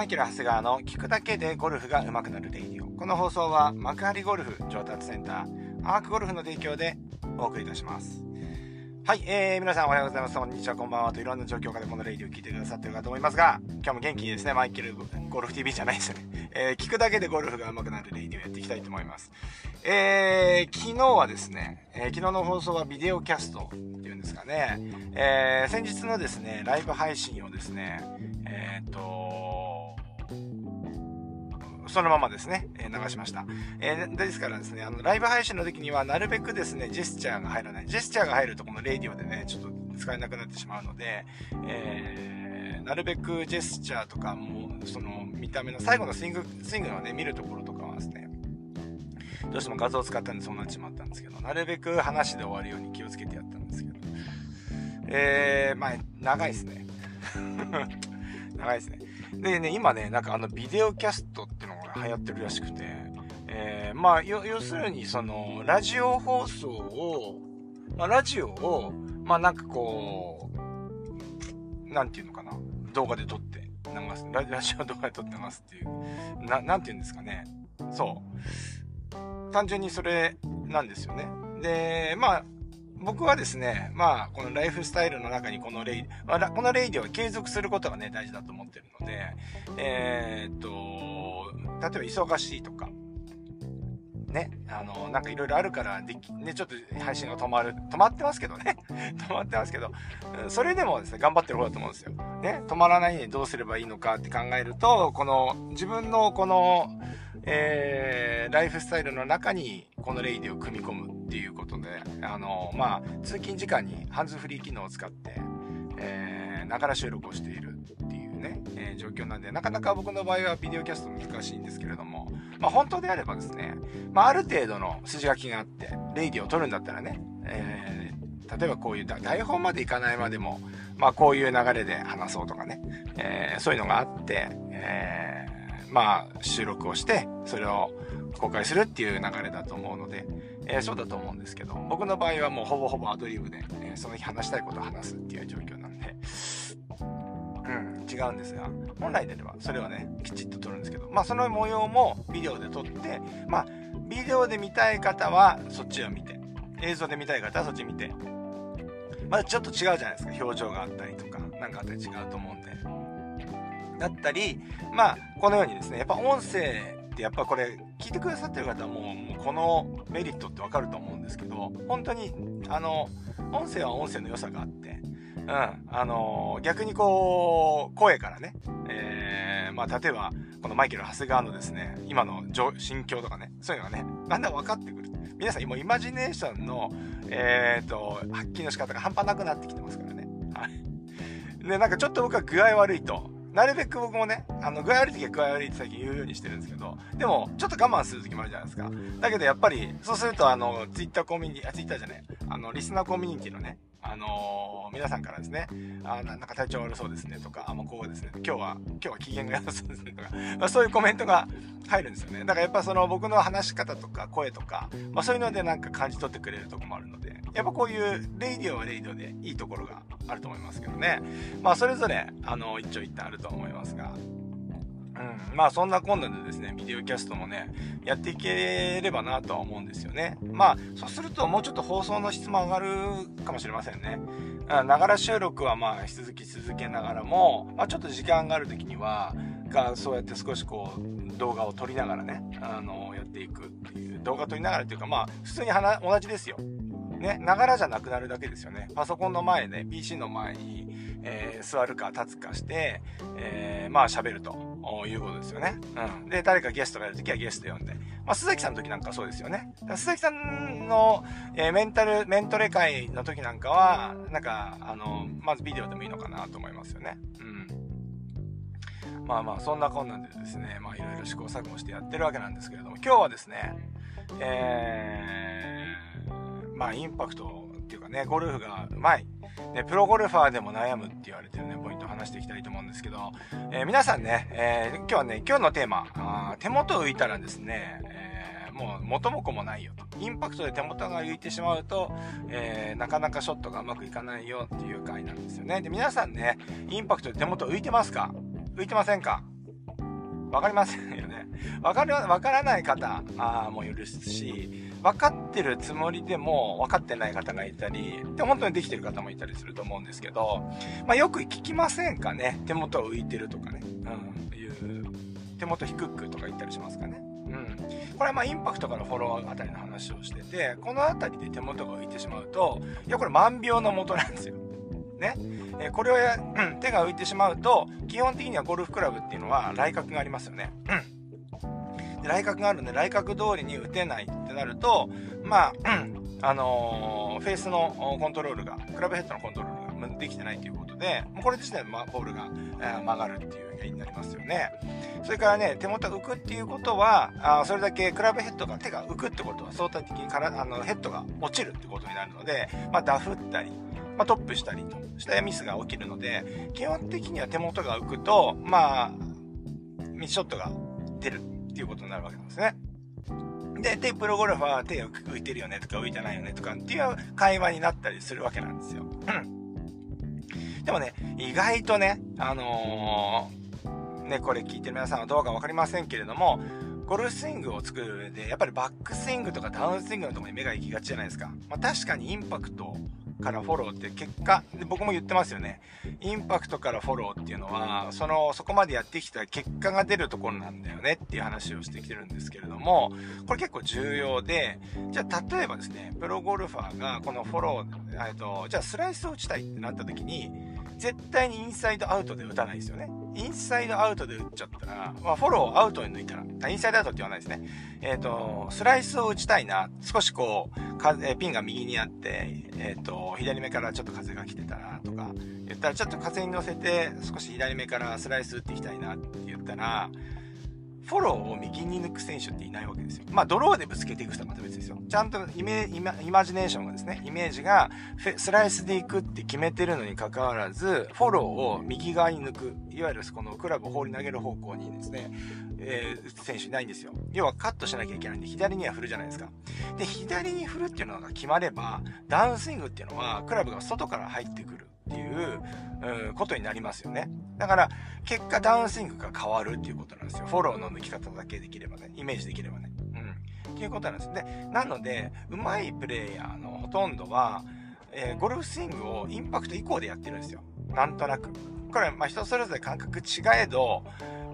マイケル・ハスガーの聞くだけでゴルフが上手くなるレイディオ。この放送は幕張ゴルフ上達センター、アークゴルフの提供でお送りいたします。はい、えー、皆さんおはようございます。こんにちは、こんばんはといろんな状況下でこのレイディオを聞いてくださってるかと思いますが、今日も元気にですね、マイケルゴルフ TV じゃないですよね。えー、聞くだけでゴルフが上手くなるレイディオをやっていきたいと思います。えー、昨日はですね、えー、昨日の放送はビデオキャストっていうんですかね、えー、先日のですね、ライブ配信をですね、えー、っと、そのままですね、え流しました。えー、ですからですね、あの、ライブ配信の時にはなるべくですね、ジェスチャーが入らない。ジェスチャーが入るとこのレディオでね、ちょっと使えなくなってしまうので、えー、なるべくジェスチャーとかも、その、見た目の最後のスイング、スイングのね、見るところとかはですね、どうしても画像を使ったんでそうなってしまったんですけど、なるべく話で終わるように気をつけてやったんですけど、えー、まあ、長いですね。長いですね。でね、今ね、なんかあのビデオキャストって流行ってるらしくて、えー、まあ、要するにその、ラジオ放送を、まあ、ラジオを、まあなんかこう、なんていうのかな、動画で撮って流す。ララジオ動画で撮って流すっていう、な、なんていうんですかね。そう。単純にそれなんですよね。で、まあ、僕はですね、まあ、このライフスタイルの中にこのレイ、まあ、このレイディを継続することがね、大事だと思ってるので、えー、っと、例えば忙しいとか、ね、あの、なんかいろいろあるからでき、ね、ちょっと配信が止まる、止まってますけどね。止まってますけど、それでもですね、頑張ってる方だと思うんですよ。ね、止まらないようにどうすればいいのかって考えると、この、自分のこの、えー、ライフスタイルの中にこのレイディオを組み込むっていうことで、あの、まあ、通勤時間にハンズフリー機能を使って、えー、ながら収録をしているっていうね、えー、状況なんで、なかなか僕の場合はビデオキャスト難しいんですけれども、まあ、本当であればですね、まあ、ある程度の筋書きがあって、レイディオを録るんだったらね、えー、例えばこういう台本までいかないまでも、まあ、こういう流れで話そうとかね、えー、そういうのがあって、えーまあ、収録をして、それを公開するっていう流れだと思うので、えー、そうだと思うんですけど、僕の場合はもうほぼほぼアドリブで、えー、その日話したいことを話すっていう状況なんで、うん、違うんですが、本来であればそれはね、きちっと撮るんですけど、まあその模様もビデオで撮って、まあ、ビデオで見たい方はそっちを見て、映像で見たい方はそっち見て、まあちょっと違うじゃないですか、表情があったりとか、なんかあったり違うと思うんで、だったり、まあ、このようにですね、やっぱ音声ってやっぱこれ、聞いてくださってる方はもう、もうこのメリットってわかると思うんですけど、本当に、あの、音声は音声の良さがあって、うん、あの逆にこう、声からね、えー、まあ、例えば、このマイケル・長谷川のですね、今の心境とかね、そういうのがね、だんだん分かってくる。皆さん、今、イマジネーションの、えっ、ー、と、発揮の仕方が半端なくなってきてますからね。はい。で、なんかちょっと僕は具合悪いと、なるべく僕もね、あの、具合悪い時は具合悪いって最近言うようにしてるんですけど、でも、ちょっと我慢する時もあるじゃないですか。だけどやっぱり、そうすると、あの、ツイッターコミュニティ、あ、ツイッターじゃね、あの、リスナーコミュニティのね、あのー、皆さんからですね、あなんか体調悪そうですねとか、あ、もうこうですね、今日は、今日は機嫌が良さそうですねとか、まあ、そういうコメントが入るんですよね。だからやっぱその僕の話し方とか声とか、まあそういうのでなんか感じ取ってくれるとこもあるので、やっぱこういうレイディオはレイディオでいいところがあると思いますけどね。まあそれぞれ、あの、一長一短あると思いますが、うん、まあそんな今度でですね、ビデオキャストもね、やっていければなとは思うんですよね。まあそうするともうちょっと放送の質も上がるかもしれませんね。ながら収録はまあ引き続き続けながらも、まあ、ちょっと時間がある時には、がそうやって少しこう動画を撮りながらね、あのやっていくっていう動画撮りながらっていうかまあ普通に同じですよ。ね、ながらじゃなくなるだけですよね。パソコンの前ね、PC の前に、えー、座るか立つかして、えー、まあ喋るということですよね。うん。で、誰かゲストがいるときはゲスト呼んで。まあ、鈴木さんの時なんかそうですよね。鈴木さんの、えー、メンタル、メントレ会の時なんかは、なんか、あの、まずビデオでもいいのかなと思いますよね。うん。まあまあ、そんなこんなんでですね、まあいろいろ試行錯誤してやってるわけなんですけれども、今日はですね、えー、まあインパクトっていうかね、ゴルフがうまい。ね、プロゴルファーでも悩むって言われてるね、ポイントを話していきたいと思うんですけど、えー、皆さんね、えー、今日はね、今日のテーマ、あ手元浮いたらですね、えー、もう元も子もないよと。インパクトで手元が浮いてしまうと、えなかなかショットがうまくいかないよっていう回なんですよね。で、皆さんね、インパクトで手元浮いてますか？浮いてませんか？わかりませんよね。わかる、わからない方あもいるし、分かってるつもりでも分かってない方がいたり、で、本当にできてる方もいたりすると思うんですけど、まあよく聞きませんかね？手元浮いてるとかね。うん、いう、手元低くとか言ったりしますかね。うん。これはまインパクトからフォロワーあたりの話をしてて、このあたりで手元が浮いてしまうと、いやこれ万病のもとなんですよ。ね。えこれを、うん、手が浮いてしまうと、基本的にはゴルフクラブっていうのは来角がありますよね。うん。で来角があるんで、来角通りに打てないってなると、まあ、あのー、フェースのコントロールが、クラブヘッドのコントロールができてないということで、これですね、まあ、ボールが、えー、曲がるっていう原因になりますよね。それからね、手元が浮くっていうことは、あそれだけクラブヘッドが手が浮くってことは相対的にからあのヘッドが落ちるってことになるので、まあ、ダフったり、まあ、トップしたりとしたミスが起きるので、基本的には手元が浮くと、まあ、ミスショットが出るっていうことになるわけなんですね。で、で、プロゴルファーは手を浮いてるよねとか浮いてないよねとかっていう会話になったりするわけなんですよ。でもね、意外とね、あのー、ね、これ聞いてる皆さんはどうか分かりませんけれども、ゴルフスイングを作る上で、やっぱりバックスイングとかダウンスイングのところに目が行きがちじゃないですか。まあ確かにインパクトからフォローって結果、で僕も言ってますよね。インパクトからフォローっていうのは、その、そこまでやってきた結果が出るところなんだよねっていう話をしてきてるんですけれども、これ結構重要で、じゃあ例えばですね、プロゴルファーがこのフォロー、えっと、じゃあスライスを打ちたいってなった時に、絶対にインサイドアウトで打たないですよね。インサイドアウトで打っちゃったら、まあ、フォローアウトに抜いたら、インサイドアウトって言わないですね。えっ、ー、と、スライスを打ちたいな、少しこう、かえピンが右にあって、えっ、ー、と、左目からちょっと風が来てたら、とか、言ったら、ちょっと風に乗せて、少し左目からスライス打っていきたいなって言ったら、フォローを右に抜く選手っていないわけですよ。まあ、ドローでぶつけていく人はまた別ですよ。ちゃんとイメイマジネーションがですね、イメージがスライスでいくって決めてるのに関わらず、フォローを右側に抜く、いわゆるこのクラブを放り投げる方向にですね、えー、選手いないんですよ。要はカットしなきゃいけないんで、左には振るじゃないですか。で、左に振るっていうのが決まれば、ダウンスイングっていうのは、クラブが外から入ってくる。っていう、ことになりますよね。だから、結果ダウンスイングが変わるっていうことなんですよ。フォローの抜き方だけできればね、イメージできればね。うん。っていうことなんです。で、なので、上手いプレイヤーのほとんどは、えー、ゴルフスイングをインパクト以降でやってるんですよ。なんとなく。これ、まあ人それぞれ感覚違えど、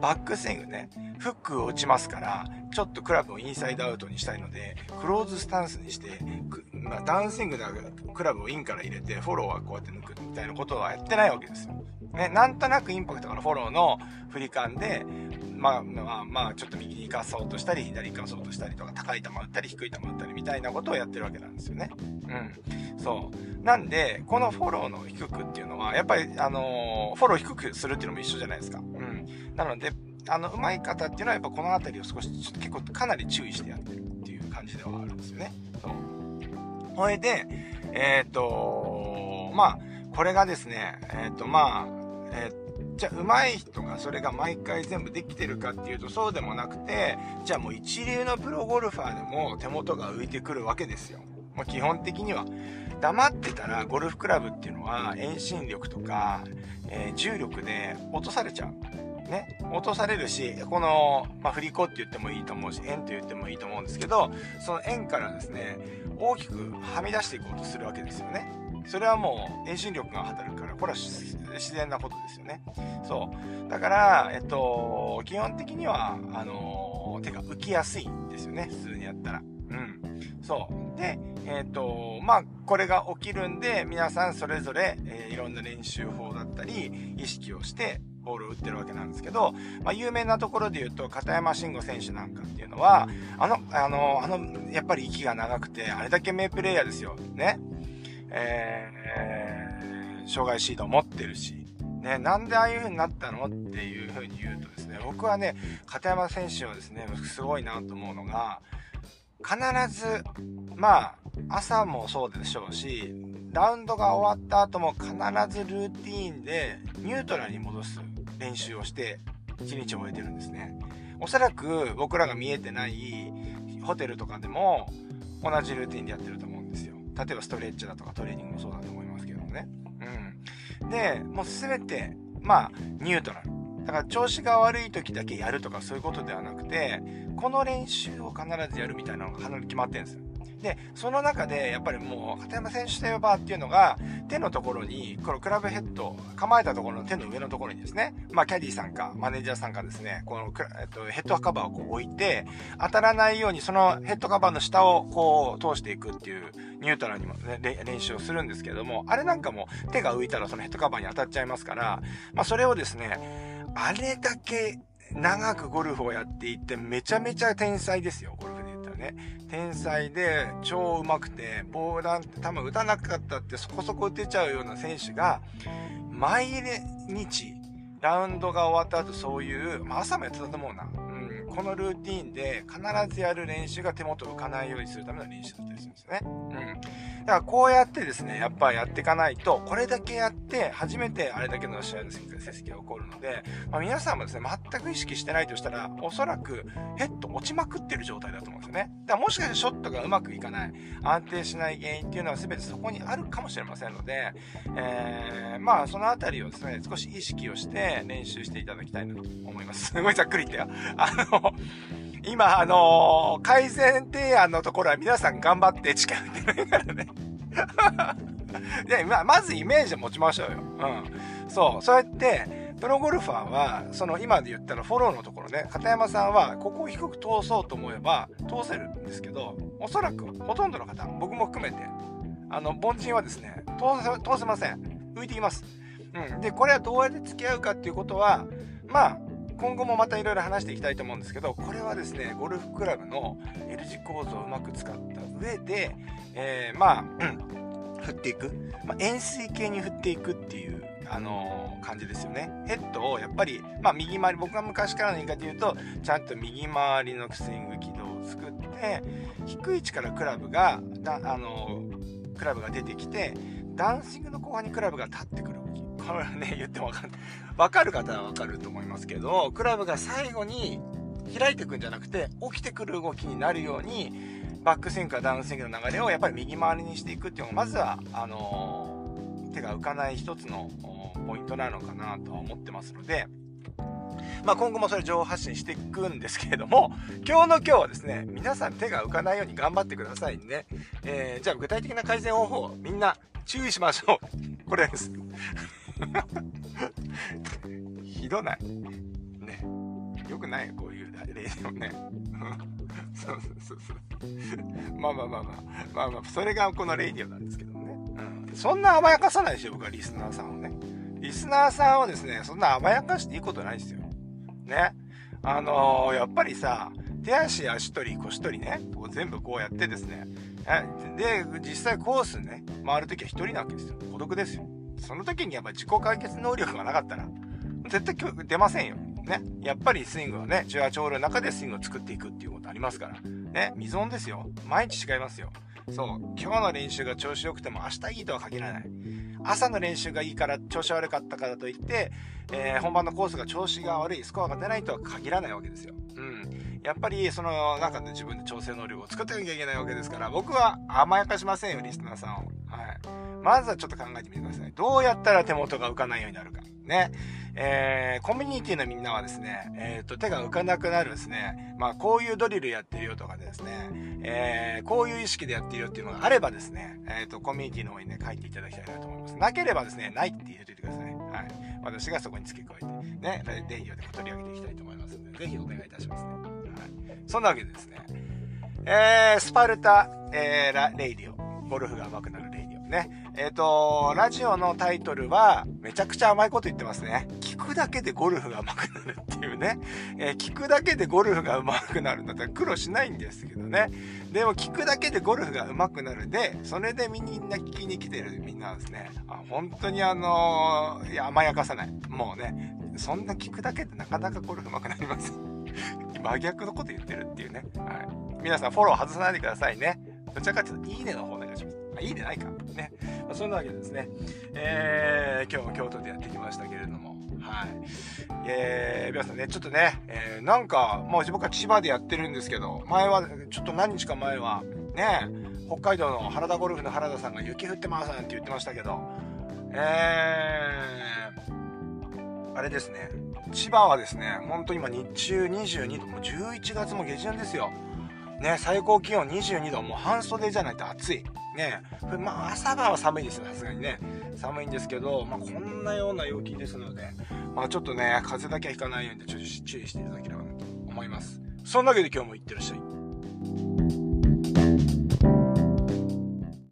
バックスイングね、フックを打ちますから、ちょっとクラブをインサイドアウトにしたいので、クローズスタンスにして、まあ、ダンスイングでクラブをインから入れて、フォローはこうやって抜くみたいなことはやってないわけですよ。ね、なんとなくインパクトからフォローの振り感で、まあまあまあ、ちょっと右に行かそうとしたり、左に行かそうとしたりとか、高い球打ったり、低い球打ったりみたいなことをやってるわけなんですよね。うん。そう。なんで、このフォローの低くっていうのは、やっぱり、あのー、フォロー低くするっていうのも一緒じゃないですか。うん。なので、あの、上手い方っていうのはやっぱこの辺りを少し、結構かなり注意してやってるっていう感じではあるんですよね。そう。それで、えっ、ー、とまあ、これがですね、えっ、ー、と、まあ、えーじゃあ上手い人がそれが毎回全部できてるかっていうとそうでもなくて、じゃあもう一流のプロゴルファーでも手元が浮いてくるわけですよ。まあ、基本的には。黙ってたらゴルフクラブっていうのは遠心力とか、えー、重力で落とされちゃう。ね、落とされるし、この、まあ、振り子って言ってもいいと思うし、円と言ってもいいと思うんですけど、その円からですね、大きくはみ出していこうとするわけですよね。それはもう遠心力が働くから、これは自然なことですよね。そう。だから、えっと、基本的には、あの手が浮きやすいんですよね、普通にやったら。うん。そう。で、えっ、と、まあ、これが起きるんで、皆さんそれぞれ、えー、いろんな練習法だったり、意識をして、ボールを打ってるわけなんですけど、まあ、有名なところで言うと、片山慎吾選手なんかっていうのは、あの、あの、あの、やっぱり息が長くて、あれだけ名プレイヤーですよ。ね。えー、障害シード持ってるし、ね、なんでああいう風になったのっていう風に言うとですね、僕はね、片山選手はですね、すごいなと思うのが、必ず、まあ、朝もそうでしょうし、ラウンドが終わった後も必ずルーティーンでニュートラルに戻す練習をして1日終えてるんですね。おそらく僕らが見えてないホテルとかでも同じルーティンでやってると思うんですよ。例えばストレッチだとかトレーニングもそうだと思いますけどもね。うん。で、もうすべて、まあ、ニュートラル。だから調子が悪い時だけやるとかそういうことではなくて、この練習を必ずやるみたいなのがかなり決まってるんですよ。で、その中で、やっぱりもう、片山選手といえばっていうのが、手のところに、このクラブヘッド、構えたところの手の上のところにですね、まあ、キャディーさんか、マネージャーさんかですね、この、えっと、ヘッドカバーをこう置いて、当たらないように、そのヘッドカバーの下をこう、通していくっていう、ニュートラルにもね、練習をするんですけども、あれなんかも手が浮いたらそのヘッドカバーに当たっちゃいますから、まあ、それをですね、あれだけ長くゴルフをやっていって、めちゃめちゃ天才ですよ、ゴルフで言ったらね。天才で、超うまくて、ボーランって多分打たなかったってそこそこ打てちゃうような選手が、毎日、ラウンドが終わった後そういう、まあ朝もやってたと思うな。うん、このルーティンで必ずやる練習が手元浮かないようにするための練習だったりするんですよね。うん。だからこうやってですね、やっぱやっていかないと、これだけやって初めてあれだけの試合の成績が起こるので、まあ、皆さんもですね、全く意識してないとしたら、おそらくヘッド落ちまくってる状態だと思うんですよね。だからもしかしてショットがうまくいかない、安定しない原因っていうのは全てそこにあるかもしれませんので、えー、まあそのあたりをですね、少し意識をして練習していただきたいなと思います。すごいざっくり言ってよ。あの、今、あのー、改善提案のところは皆さん頑張って近寄ってないからね。で、ままずイメージ持ちましょうよ。うん。そう。そうやって、プロゴルファーは、その今で言ったらフォローのところね、片山さんはここを低く通そうと思えば通せるんですけど、おそらくほとんどの方、僕も含めて、あの、凡人はですね、通せ、通せません。浮いてきます。うん。で、これはどうやって付き合うかっていうことは、まあ、今後もまたいろいろ話していきたいと思うんですけど、これはですね、ゴルフクラブの L 字構造をうまく使った上で、えー、まあ、うん、振っていく。まあ、円錐形に振っていくっていう、あのー、感じですよね。ヘッドをやっぱり、まあ、右回り、僕が昔からの言い方で言うと、ちゃんと右回りのスイング軌道を作って、低い位置からクラブが、あのー、クラブが出てきて、ダンシングの後半にクラブが立ってくる。これはね、言ってもわかんない。わかる方はわかると思いますけど、クラブが最後に開いていくんじゃなくて、起きてくる動きになるように、バックスイングかダウンスイングの流れをやっぱり右回りにしていくっていうのが、まずは、あのー、手が浮かない一つのポイントなのかなとは思ってますので、まあ、今後もそれ情報発信していくんですけれども、今日の今日はですね、皆さん手が浮かないように頑張ってくださいね。えー、じゃあ具体的な改善方法、みんな注意しましょう。これです。ひどない。ね。よくないよ、こういう例でもね。そうそうそうそう。まあまあまあまあ。まあまあ、それがこのレディオなんですけどね。うん。そんな甘やかさないですよ、僕はリスナーさんをね。リスナーさんをですね、そんな甘やかしていいことないですよ。ね。あのー、やっぱりさ、手足足取り腰取りね、こう全部こうやってですね。で、実際コースね、回るときは一人なわけですよ。孤独ですよ。その時にやっぱ自己解決能力がなかったら、絶対出ませんよ。ね。やっぱりスイングをね、18ホールの中でスイングを作っていくっていうことありますから。ね。水温ですよ。毎日違いますよ。そう。今日の練習が調子良くても明日いいとは限らない。朝の練習がいいから調子悪かったからといって、えー、本番のコースが調子が悪い、スコアが出ないとは限らないわけですよ。うん。やっぱり、その中で自分で調整能力を作ってなきゃいけないわけですから、僕は甘やかしませんよ、リスナーさんを。はい。まずはちょっと考えてみてください。どうやったら手元が浮かないようになるか。ね。えー、コミュニティのみんなはですね、えっ、ー、と、手が浮かなくなるですね、まあ、こういうドリルやってるよとかですね、えー、こういう意識でやってるよっていうのがあればですね、えっ、ー、と、コミュニティの方にね、書いていただきたいなと思います。なければですね、ないって入れといてください。はい。私がそこに付け加えて、ね、レイディオで取り上げていきたいと思いますので、ぜひお願いいたしますね。はい。そんなわけでですね、えー、スパルタ、えー、レイディオ、ゴルフが上手くなるレイディオ。ね。えっ、ー、と、ラジオのタイトルは、めちゃくちゃ甘いこと言ってますね。聞くだけでゴルフが上手くなるっていうね。えー、聞くだけでゴルフが上手くなるんだったら苦労しないんですけどね。でも聞くだけでゴルフが上手くなるで、それでみんな聞きに来てるみんなはですね、あ本当にあのー、いや、甘やかさない。もうね、そんな聞くだけでなかなかゴルフ上手くなります。真逆のこと言ってるっていうね。はい。皆さんフォロー外さないでくださいね。どちらかというと、いいねの方。あ、いいねないか。ね。まあ、そんなわけでですね、えー、今日も京都でやってきましたけれども、はい。えー、皆さんね、ちょっとね、えー、なんか、もう僕は千葉でやってるんですけど、前は、ちょっと何日か前は、ね、北海道の原田ゴルフの原田さんが雪降ってますなんて言ってましたけど、えー、あれですね、千葉はですね、ほんと今日中22度、もう11月も下旬ですよ。ね、最高気温22度、もう半袖じゃないと暑い。ね、まあ朝晩は寒いですよ、さすがにね。寒いんですけど、まあこんなような陽気ですので、まあちょっとね、風邪だけはひかないようにちょっと注意していただければなと思います。そんなわけで今日もいってらっしゃい。